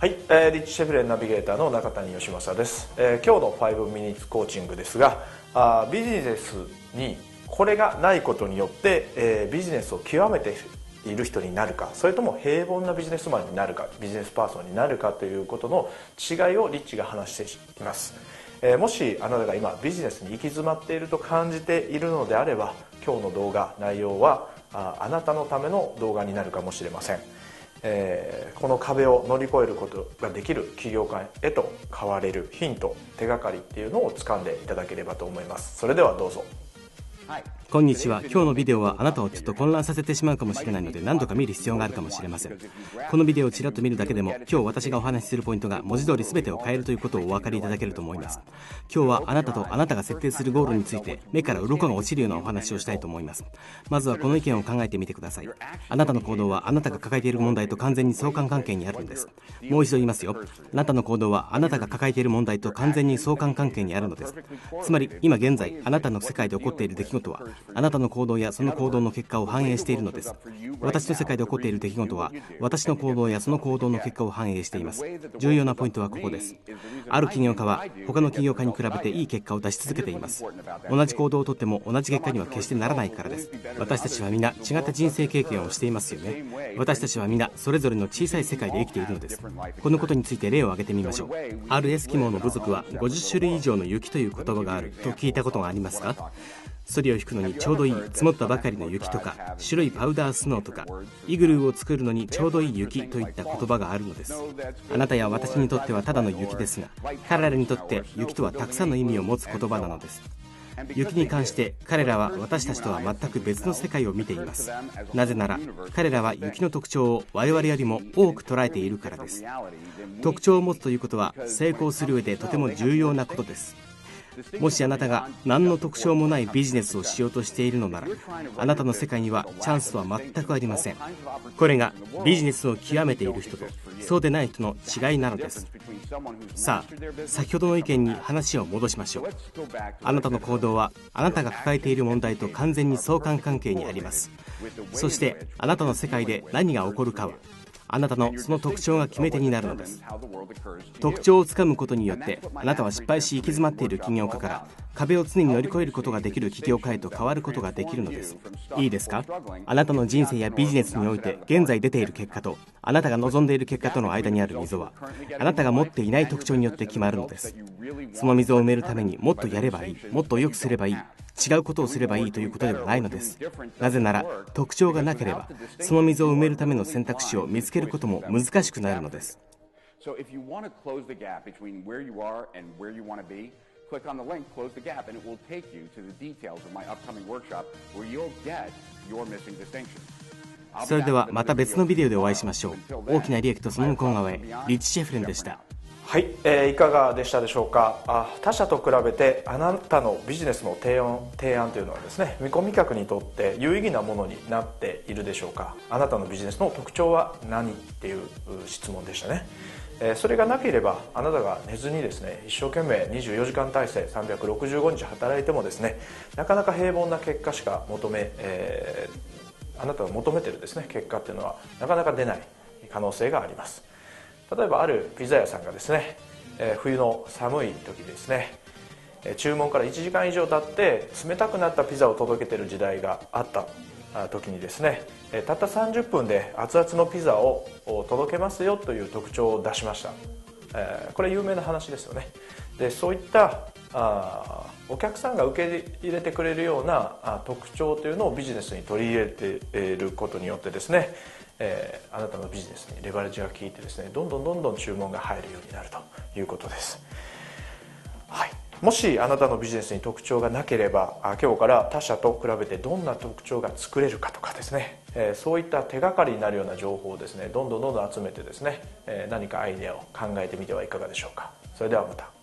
はい、えー、リッチシェフレンナビゲーターの中谷義正です、えー、今日の5ミニッツコーチングですがあビジネスにこれがないことによって、えー、ビジネスを極めている人になるかそれとも平凡なビジネスマンになるかビジネスパーソンになるかということの違いをリッチが話しています、えー、もしあなたが今ビジネスに行き詰まっていると感じているのであれば今日の動画内容はああなたのための動画になるかもしれません。えー、この壁を乗り越えることができる起業家へと変われるヒント手がかりっていうのを掴んでいただければと思います。それではどうぞ。はい。こんにちは。今日のビデオはあなたをちょっと混乱させてしまうかもしれないので何度か見る必要があるかもしれません。このビデオをちらっと見るだけでも今日私がお話しするポイントが文字通り全てを変えるということをお分かりいただけると思います。今日はあなたとあなたが設定するゴールについて目から鱗が落ちるようなお話をしたいと思います。まずはこの意見を考えてみてください。あなたの行動はあなたが抱えている問題と完全に相関関係にあるんです。もう一度言いますよ。あなたの行動はあなたが抱えている問題と完全に相関関係にあるのです。つまり今現在あなたの世界で起こっている出来事はあなたの行動やその行動の結果を反映しているのです。私の世界で起こっている出来事は私の行動やその行動の結果を反映しています。重要なポイントはここです。ある起業家は他の起業家に比べていい結果を出し続けています。同じ行動をとっても同じ結果には決してならないからです。私たちは皆違った人生経験をしていますよね。私たちは皆それぞれの小さい世界で生きているのです。このことについて例を挙げてみましょう。あるエスキモーの部族は50種類以上の雪という言葉があると聞いたことがありますか？ソリを引くのにちょうどいい積もったばかりの雪とか白いパウダースノーとかイグルーを作るのにちょうどいい雪といった言葉があるのです。あなたや私にとってはただの雪ですが彼らにとって雪とはたくさんの意味を持つ言葉なのです。雪に関して彼らは私たちとは全く別の世界を見ています。なぜなら彼らは雪の特徴を我々よりも多く捉えているからです。特徴を持つということは成功する上でとても重要なことです。もしあなたが何の特徴もないビジネスをしようとしているのならあなたの世界にはチャンスは全くありません。これがビジネスを極めている人とそうでない人の違いなのです。さあ先ほどの意見に話を戻しましょう。あなたの行動はあなたが抱えている問題と完全に相関関係にあります。そしてあなたの世界で何が起こるかはあなたのその特徴が決め手になるのです。特徴をつかむことによってあなたは失敗し行き詰まっている起業家から壁を常に乗り越えることができる起業家へと変わることができるのです。いいですか？あなたの人生やビジネスにおいて現在出ている結果とあなたが望んでいる結果との間にある溝はあなたが持っていない特徴によって決まるのです。その溝を埋めるためにもっとやればいいもっと良くすればいい違うことをすればいいということではないのですなぜなら特徴がなければその溝を埋めるための選択肢を見つけることも難しくなるのです click on the link, close the gap, and it will take you to the details of my upcoming workshop where you'll get your missing distinction. それではまた別のビデオでお会いしましょう大きな利益とその向こう側へリッチ・シェフレンでしたはい、えー、いかがでしたでしょうか？あ他社と比べてあなたのビジネスの提案提案というのはですね見込み客にとって有意義なものになっているでしょうか？あなたのビジネスの特徴は何？っていう質問でしたね、えー、それがなければあなたが寝ずにですね一生懸命24時間体制365日働いてもですねなかなか平凡な結果しか求め、えー、あなたが求めてるですね結果っていうのはなかなか出ない可能性があります。例えばあるピザ屋さんがですね、えー、冬の寒い時ですね注文から1時間以上経って冷たくなったピザを届けてる時代があった時にですねたった30分で熱々のピザを届けますよという特徴を出しました。これ有名な話ですよね。でそういったあお客さんが受け入れてくれるような特徴というのをビジネスに取り入れていることによってですねえー、あなたのビジネスにレバレッジが効いてですねどんどんどんどん注文が入るようになるということです、はい、もしあなたのビジネスに特徴がなければ今日から他社と比べてどんな特徴が作れるかとかですね、えー、そういった手がかりになるような情報をですねどんどんどんどん集めてですね、えー、何かアイデアを考えてみてはいかがでしょうか。それではまた。